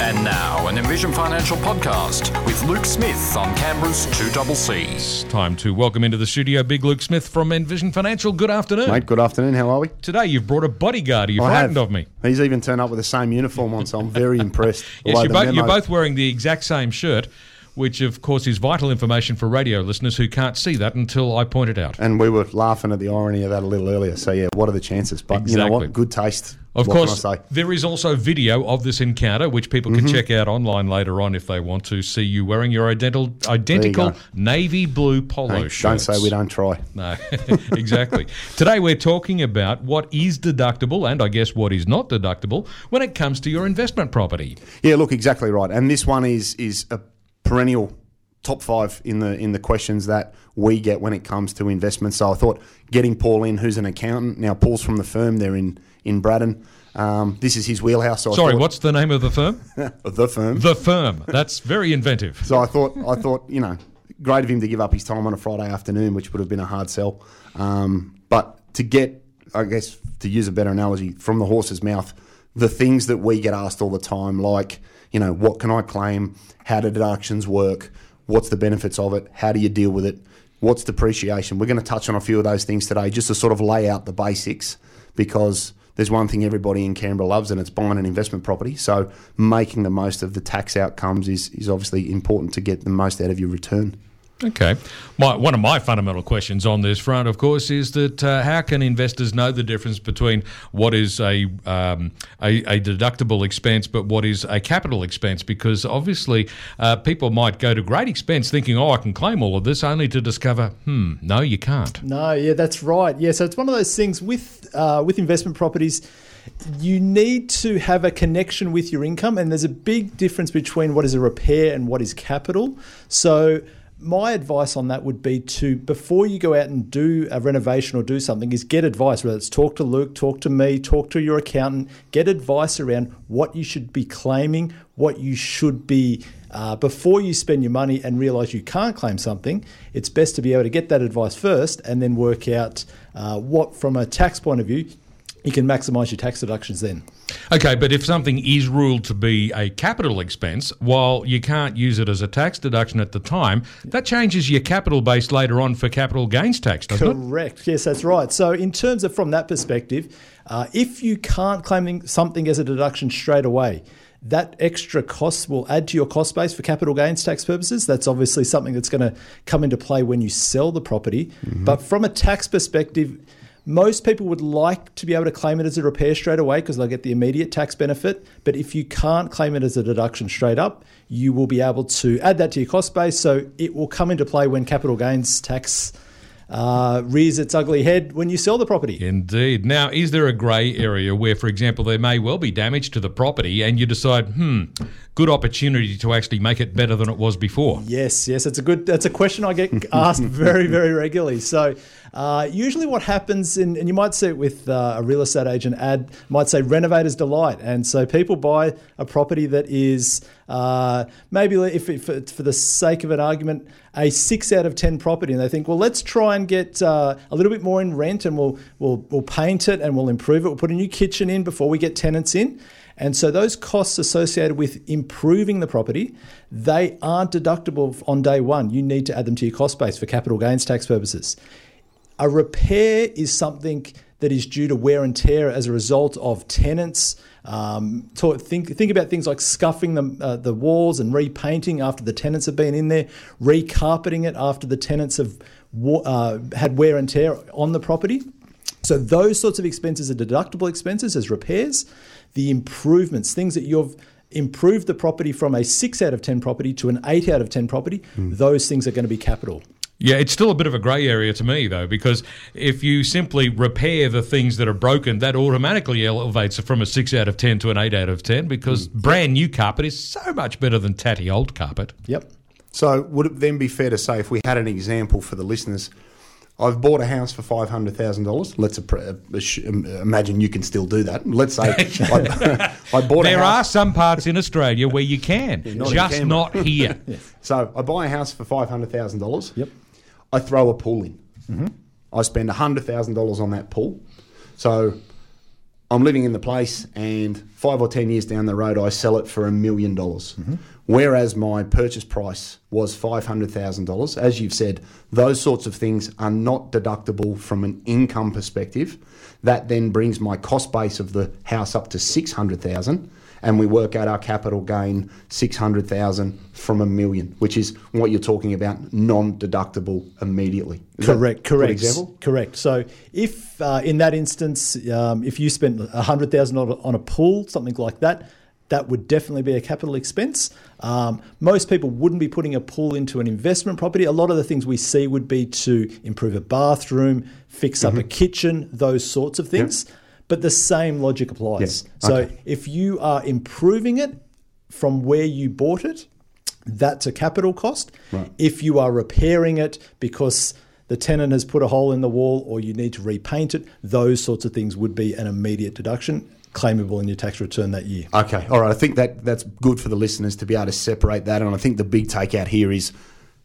And now, an Envision Financial podcast with Luke Smith on Canberra's 2CC. It's time to welcome into the studio Big Luke Smith from Envision Financial. Good afternoon. Mate, good afternoon. How are we? Today you've brought a bodyguard. Are you I frightened have. of me? He's even turned up with the same uniform on, so I'm very impressed. Yes, you're, the both, you're both wearing the exact same shirt, which of course is vital information for radio listeners who can't see that until I point it out. And we were laughing at the irony of that a little earlier. So yeah, what are the chances? But you know what? Good taste. Of what course, can I say? there is also video of this encounter, which people can mm-hmm. check out online later on if they want to see you wearing your identical, identical go. navy blue polo Hey, shirt. don't say we don't try. No, exactly. Today we're talking about what is deductible and I guess what is not deductible when it comes to your investment property. Yeah, look, exactly right. And this one is is a perennial top five in the in the questions that we get when it comes to investments. So I thought getting Paul in, who's an accountant. Now Paul's from the firm. They're in in Braddon. Um, this is his wheelhouse. So Sorry, thought- what's the name of the firm? the firm? The firm. That's very inventive. So I thought, I thought, you know, great of him to give up his time on a Friday afternoon, which would have been a hard sell. Um, but to get, I guess, to use a better analogy, from the horse's mouth, the things that we get asked all the time, like, you know, what can I claim? How do deductions work? What's the benefits of it? How do you deal with it? What's depreciation? We're going to touch on a few of those things today, just to sort of lay out the basics, because there's one thing everybody in Canberra loves, and it's buying an investment property. So making the most of the tax outcomes is, is obviously important to get the most out of your return. Okay. My, one of my fundamental questions on this front, of course, is that uh, how can investors know the difference between what is a, um, a, a deductible expense but what is a capital expense? Because obviously, uh, people might go to great expense thinking, oh, I can claim all of this, only to discover, hmm, no, you can't. No, yeah, that's right. Yeah, so it's one of those things with uh, with investment properties. You need to have a connection with your income, and there's a big difference between what is a repair and what is capital. So my advice on that would be to before you go out and do a renovation or do something is get advice whether it's talk to luke talk to me talk to your accountant get advice around what you should be claiming what you should be uh, before you spend your money and realize you can't claim something it's best to be able to get that advice first and then work out uh, what from a tax point of view you can maximize your tax deductions then Okay, but if something is ruled to be a capital expense, while you can't use it as a tax deduction at the time, that changes your capital base later on for capital gains tax, doesn't it? Correct. Yes, that's right. So, in terms of from that perspective, uh, if you can't claim something as a deduction straight away, that extra cost will add to your cost base for capital gains tax purposes. That's obviously something that's going to come into play when you sell the property. But from a tax perspective, most people would like to be able to claim it as a repair straight away because they'll get the immediate tax benefit. But if you can't claim it as a deduction straight up, you will be able to add that to your cost base. So it will come into play when capital gains tax uh, rears its ugly head when you sell the property. Indeed. Now, is there a grey area where, for example, there may well be damage to the property and you decide, hmm, good opportunity to actually make it better than it was before? Yes, yes, it's a good. That's a question I get asked very, very regularly. So, uh, usually, what happens, in, and you might see it with uh, a real estate agent ad, might say "renovators delight," and so people buy a property that is uh, maybe, if, if for the sake of an argument, a six out of ten property, and they think, well, let's try and get uh, a little bit more in rent, and we'll we'll we'll paint it and we'll improve it. We'll put a new kitchen in before we get tenants in. And so those costs associated with improving the property, they aren't deductible on day one. You need to add them to your cost base for capital gains tax purposes. A repair is something that is due to wear and tear as a result of tenants. Um, to- think, think about things like scuffing the, uh, the walls and repainting after the tenants have been in there, recarpeting it after the tenants have uh, had wear and tear on the property. So those sorts of expenses are deductible expenses as repairs. The improvements, things that you've improved the property from a six out of 10 property to an eight out of 10 property, those things are going to be capital. Yeah, it's still a bit of a grey area to me, though, because if you simply repair the things that are broken, that automatically elevates it from a 6 out of 10 to an 8 out of 10 because brand new carpet is so much better than tatty old carpet. Yep. So would it then be fair to say, if we had an example for the listeners, I've bought a house for five hundred thousand dollars. Let's assu- um, imagine you can still do that. Let's say I, I bought a There are some parts in Australia where you can, not just not here. So I buy a house for five hundred thousand dollars. Yep. I throw a pool in. I spend hundred thousand dollars on that pool. So I'm living in the place, and five or ten years down the road, I sell it for a million dollars. Whereas my purchase price was five hundred thousand dollars. As you've said, those sorts of things are not deductible from an income perspective. That then brings my cost base of the house up to six hundred thousand, and we work out our capital gain six hundred thousand from a million, which is what you're talking about, non-deductible immediately. Is Correct, correct, example. correct. So, if uh, in that instance, um, if you spent hundred thousand on a pool, something like that, that would definitely be a capital expense. Um, most people wouldn't be putting a pool into an investment property. A lot of the things we see would be to improve a bathroom, fix up a Mm-hmm. kitchen, those sorts of things. But the same logic applies. So, okay. if you are improving it from where you bought it, that's a capital cost. Right. If you are repairing it because the tenant has put a hole in the wall or you need to repaint it, those sorts of things would be an immediate deduction claimable in your tax return that year. Okay, all right. I think that that's good for the listeners to be able to separate that, and I think the big takeout here is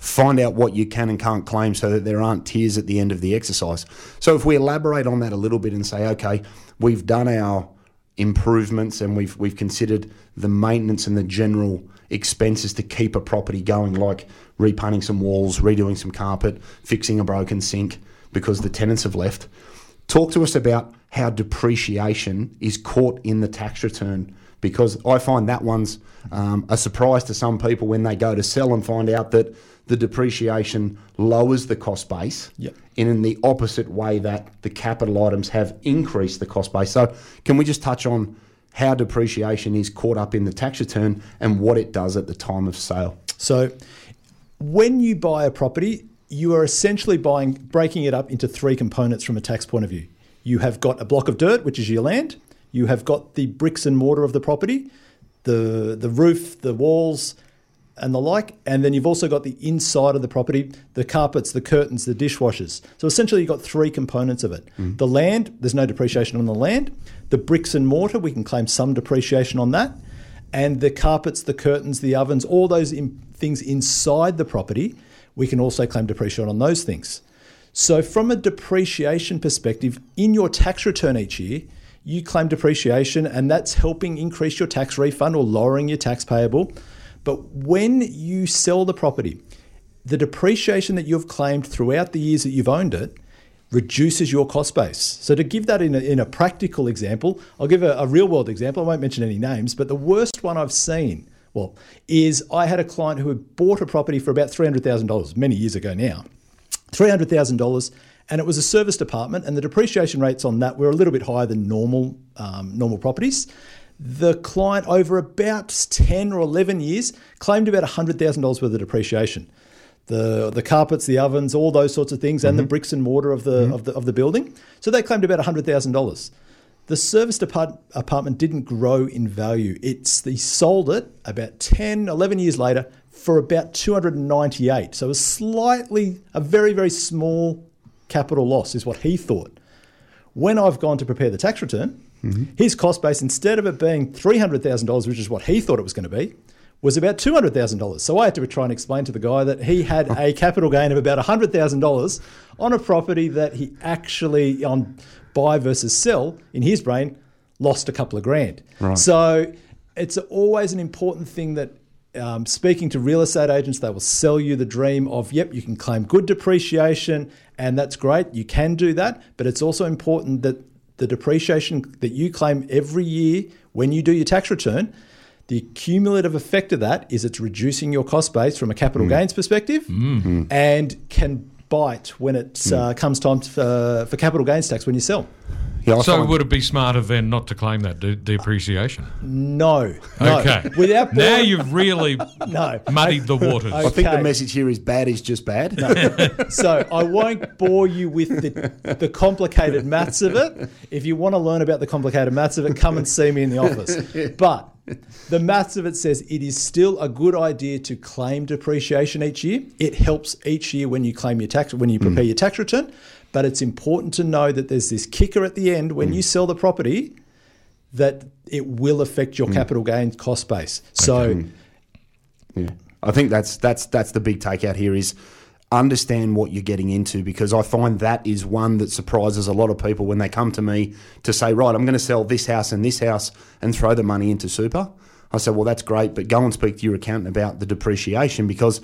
find out what you can and can't claim, so that there aren't tears at the end of the exercise. So if we elaborate on that a little bit and say, okay, we've done our improvements and we've we've considered the maintenance and the general expenses to keep a property going, like repainting some walls, redoing some carpet, fixing a broken sink because the tenants have left. Talk to us about how depreciation is caught in the tax return because I find that one's um, a surprise to some people when they go to sell and find out that the depreciation lowers the cost base Yep. and in the opposite way that the capital items have increased the cost base. So, can we just touch on how depreciation is caught up in the tax return and what it does at the time of sale? So, when you buy a property, you are essentially buying breaking it up into three components from a tax point of view. You have got a block of dirt, which is your land. You have got the bricks and mortar of the property, the the roof, the walls, and the like. And then you've also got the inside of the property, the carpets, the curtains, the dishwashers. So essentially, you've got three components of it. Mm-hmm. The land, there's no depreciation on the land. The bricks and mortar, we can claim some depreciation on that. And the carpets, the curtains, the ovens, all those in, things inside the property, we can also claim depreciation on those things. So, from a depreciation perspective, in your tax return each year, you claim depreciation, and that's helping increase your tax refund or lowering your tax payable. But when you sell the property, the depreciation that you've claimed throughout the years that you've owned it reduces your cost base. So, to give that in a, in a practical example, I'll give a, a real world example. I won't mention any names, but the worst one I've seen, well, is I had a client who had bought a property for about $300,000 many years ago now. $300,000 and it was a service apartment and the depreciation rates on that were a little bit higher than normal um, normal properties. The client over about 10 or 11 years claimed about $100,000 worth of depreciation. The, the carpets, the ovens, all those sorts of things, and the mm-hmm. bricks and mortar of the, mm-hmm. of the, of the building. So they claimed about $100,000. The service depart- apartment didn't grow in value. It's he sold it about 10, 11 years later for about 298. So a slightly, a very, very small capital loss is what he thought. When I've gone to prepare the tax return, his cost base, instead of it being $300,000, which is what he thought it was going to be, was about $200,000. So I had to try and explain to the guy that he had a capital gain of about $100,000 on a property that he actually, on buy versus sell, in his brain, lost a couple of grand. So it's always an important thing that um, speaking to real estate agents, they will sell you the dream of, yep, you can claim good depreciation, and that's great. You can do that, but it's also important that the depreciation that you claim every year when you do your tax return, the cumulative effect of that is it's reducing your cost base from a capital mm. gains perspective mm. Mm. and can bite when it uh, comes time for, for capital gains tax when you sell. Yeah, So would it be smarter then not to claim that de- depreciation? No. no. Okay. Without now you've really No. muddied the waters. I think the message here is bad is just bad. So I won't bore you with the, the complicated maths of it. If you want to learn about the complicated maths of it, come and see me in the office. But the maths of it says it is still a good idea to claim depreciation each year. It helps each year when you claim your tax when you prepare hmm. your tax return. But it's important to know that there's this kicker at the end when mm. you sell the property that it will affect your mm. capital gains cost base. So mm. Yeah, I think that's that's that's the big takeout here is understand what you're getting into because I find that is one that surprises a lot of people when they come to me to say, right, I'm going to sell this house and this house and throw the money into super. I said, well, that's great, but go and speak to your accountant about the depreciation because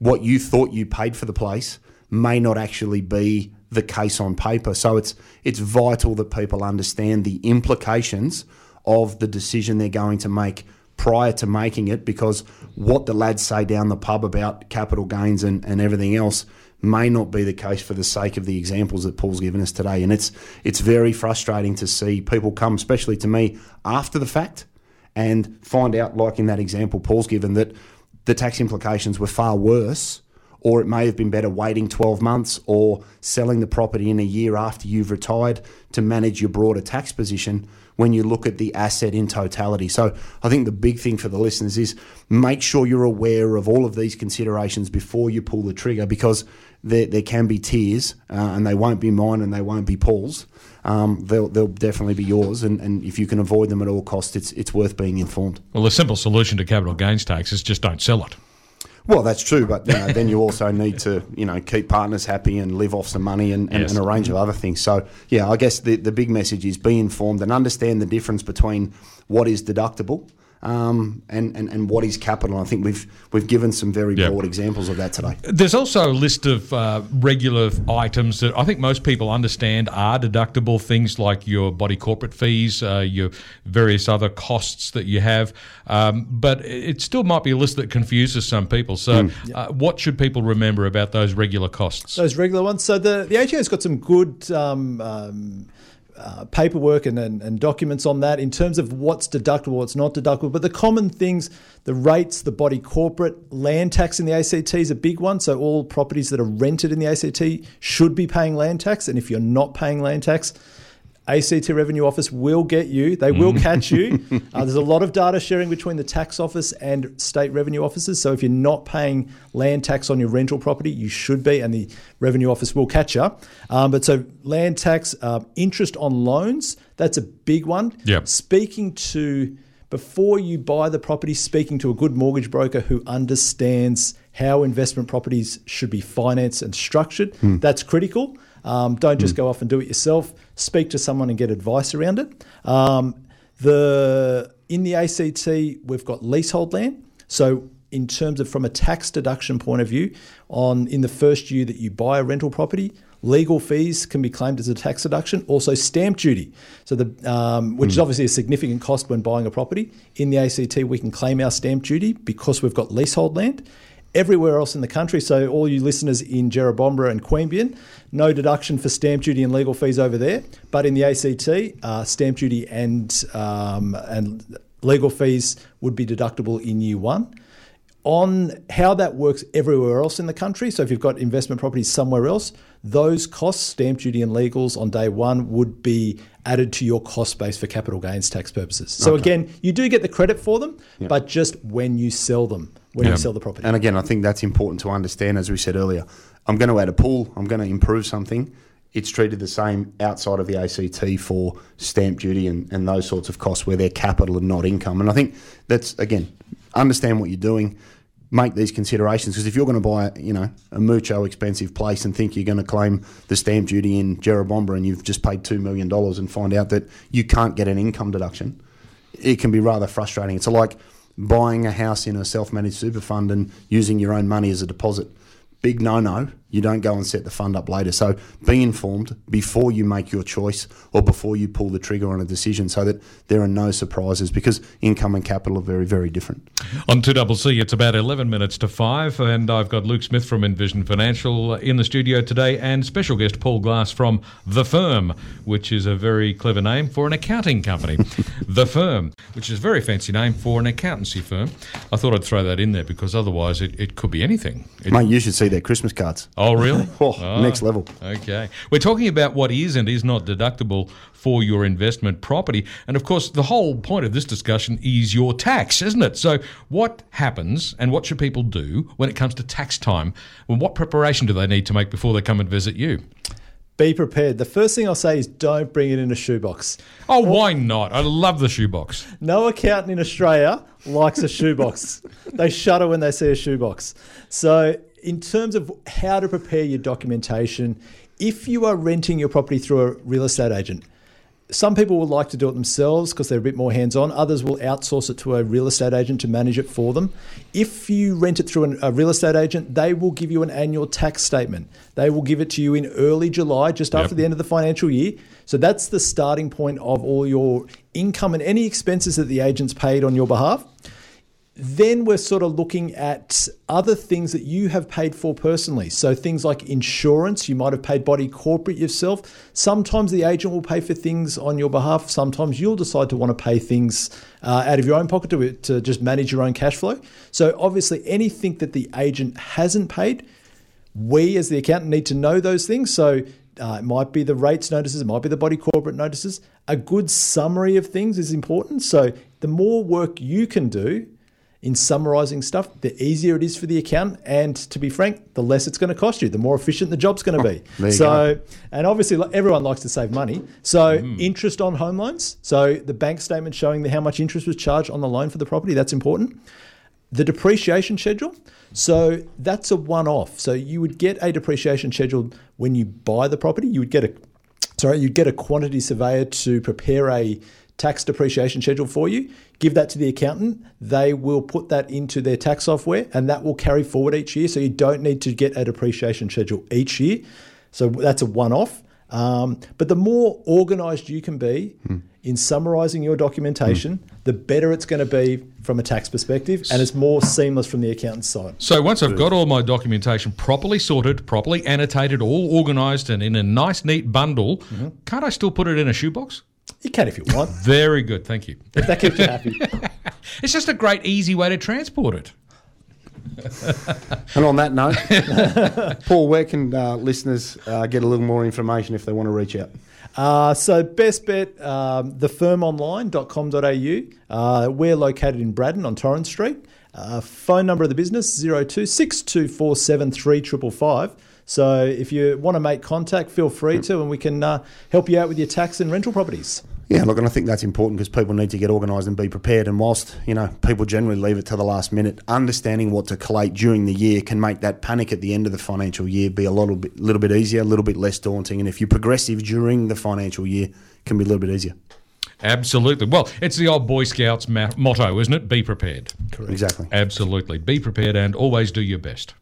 what you thought you paid for the place may not actually be the case on paper. So it's it's vital that people understand the implications of the decision they're going to make prior to making it because what the lads say down the pub about capital gains and, and everything else may not be the case for the sake of the examples that Paul's given us today. And it's it's very frustrating to see people come, especially to me, after the fact and find out, like in that example Paul's given, that the tax implications were far worse, or it may have been better waiting 12 months or selling the property in a year after you've retired to manage your broader tax position when you look at the asset in totality. So I think the big thing for the listeners is make sure you're aware of all of these considerations before you pull the trigger because there, there can be tears uh, and they won't be mine and they won't be Paul's. Um, they'll, they'll definitely be yours, and, and if you can avoid them at all costs, it's, it's worth being informed. Well, the simple solution to capital gains tax is just don't sell it. Well, that's true, but you know, then you also need to, you know, keep partners happy and live off some money and, and, Yes. and a range of other things. So, yeah, I guess the, the big message is be informed and understand the difference between what is deductible um, and, and, and what is capital. I think we've we've given some very Yeah. broad examples of that today. There's also a list of uh, regular items that I think most people understand are deductible. Things like your body corporate fees, uh, your various other costs that you have. Um, but it still might be a list that confuses some people. So, uh, what should people remember about those regular costs? those regular ones. So the the ATO's got some good um, um, uh, paperwork and, and, and documents on that in terms of what's deductible, what's not deductible. But the common things, the rates, the body corporate, land tax in the ACT is a big one. So all properties that are rented in the ACT should be paying land tax, and if you're not paying land tax. ACT Revenue Office will get you. They will catch you. Uh, there's a lot of data sharing between the tax office and state revenue offices. So if you're not paying land tax on your rental property, you should be, and the revenue office will catch you. Um, but so land tax, uh, interest on loans, that's a big one. Yep. Speaking to before you buy the property, speaking to a good mortgage broker who understands how investment properties should be financed and structured. That's critical. Um, don't just go off and do it yourself. Speak to someone and get advice around it. Um, the in the ACT, we've got leasehold land. So in terms of from a tax deduction point of view, on in the first year that you buy a rental property, legal fees can be claimed as a tax deduction. Also stamp duty, so the um, which is obviously a significant cost when buying a property. In the ACT, we can claim our stamp duty because we've got leasehold land. Everywhere else in the country, so all you listeners in Jerrabomberra and Queanbeyan, no deduction for stamp duty and legal fees over there. But in the ACT, uh, stamp duty and um, and legal fees would be deductible in year one on how that works everywhere else in the country. So if you've got investment properties somewhere else, those costs, stamp duty and legals on day one, would be added to your cost base for capital gains tax purposes. So again, you do get the credit for them, but just when you sell them, when Yeah. you sell the property. And again, I think that's important to understand, as we said earlier. I'm going to add a pool, I'm going to improve something. It's treated the same outside of the ACT for stamp duty and, and those sorts of costs where they're capital and not income. And I think that's, again, understand what you're doing, make these considerations. Because if you're going to buy, you know, a mucho expensive place and think you're going to claim the stamp duty in Jerrabomberra and you've just paid $2 million and find out that you can't get an income deduction, it can be rather frustrating. It's like buying a house in a self-managed super fund and using your own money as a deposit. Big no-no. You don't go and set the fund up later. So be informed before you make your choice or before you pull the trigger on a decision so that there are no surprises because income and capital are very, very different. On 2CC, it's about 11 minutes to 5, and I've got Luke Smith from Envision Financial in the studio today, and special guest Paul Glass from The Firm, which is a very clever name for an accounting company. the Firm, which is a very fancy name for an accountancy firm. I thought I'd throw that in there because otherwise it, it could be anything. It- Mate, you should see their Christmas cards. oh, Oh, really? Oh, ah, next level. Okay. We're talking about what is and is not deductible for your investment property. And of course, the whole point of this discussion is your tax, isn't it? So, what happens and what should people do when it comes to tax time? And what preparation do they need to make before they come and visit you? Be prepared. The first thing I'll say is don't bring it in a shoebox. Oh, why not? I love the shoebox. No accountant in Australia likes a shoebox. they shudder when they see a shoebox. So in terms of how to prepare your documentation, if you are renting your property through a real estate agent, some people will like to do it themselves because they're a bit more hands on. Others will outsource it to a real estate agent to manage it for them. If you rent it through an, a real estate agent, they will give you an annual tax statement. They will give it to you in early July, just after Yep. the end of the financial year. So that's the starting point of all your income and any expenses that the agent's paid on your behalf then we're sort of looking at other things that you have paid for personally. So things like insurance, you might have paid body corporate yourself. Sometimes the agent will pay for things on your behalf. Sometimes you'll decide to want to pay things uh, out of your own pocket to, to just manage your own cash flow. So obviously, anything that the agent hasn't paid, we as the accountant need to know those things. So uh, it might be the rates notices, it might be the body corporate notices. A good summary of things is important. So the more work you can do in summarizing stuff, the easier it is for the accountant. And to be frank, the less it's going to cost you, the more efficient the job's going to oh, be. there you so, and obviously, everyone likes to save money. So, mm. interest on home loans. So, the bank statement showing the, how much interest was charged on the loan for the property, that's important the depreciation schedule. So that's a one off. So you would get a depreciation schedule when you buy the property. You would get a sorry, you'd get a quantity surveyor to prepare a tax depreciation schedule for you. Give that to the accountant. They will put that into their tax software and that will carry forward each year. So you don't need to get a depreciation schedule each year. So that's a one off. Um, but the more organized you can be in summarizing your documentation, the better it's going to be from a tax perspective and it's more seamless from the accountant's side. So once I've got all my documentation properly sorted, properly annotated, all organised, and in a nice, neat bundle, Mm-hmm. can't I still put it in a shoebox? You can if you want, Very good, thank you. if that keeps you happy. It's just a great, easy way to transport it. And on that note, Paul, where can uh, listeners uh, get a little more information if they want to reach out? Uh, so best bet, um, thefirmonline.com.au. Uh, we're located in Braddon on Torrens Street. Uh, phone number of the business 0262473555. So if you want to make contact, feel free to, and we can uh, help you out with your tax and rental properties. Yeah, look, and I think that's important because people need to get organised and be prepared. And whilst you know people generally leave it to the last minute, understanding what to collate during the year can make that panic at the end of the financial year be a little bit, little bit easier, a little bit less daunting. And if you're progressive during the financial year, it can be a little bit easier. Absolutely. Well, it's the old Boy Scouts ma- motto, isn't it? Be prepared. Exactly. Absolutely. Be prepared and always do your best.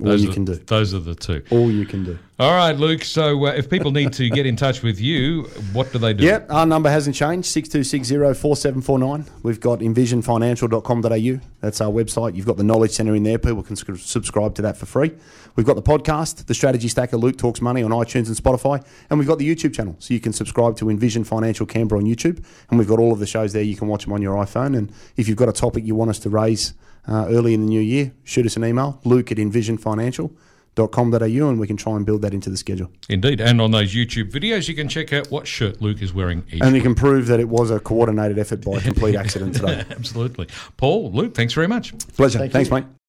All you are, can do. Those are the two. All you can do. All right, Luke. So uh, if people need to get in touch with you, what do they do? Yep, our number hasn't changed 62604749. We've got envisionfinancial.com.au. That's our website. You've got the Knowledge Centre in there. People can subscribe to that for free. We've got the podcast, The Strategy Stacker, Luke Talks Money on iTunes and Spotify. And we've got the YouTube channel. So you can subscribe to Envision Financial Canberra on YouTube. And we've got all of the shows there. You can watch them on your iPhone. And if you've got a topic you want us to raise uh, early in the new year, shoot us an email, luke at envisionfinancial.com.au, and we can try and build that into the schedule. Indeed. And on those YouTube videos, you can check out what shirt Luke is wearing each. And you can prove that it was a coordinated effort by a complete accident today. Absolutely. Paul, Luke, thanks very much. Pleasure. Thank Thanks, you. mate.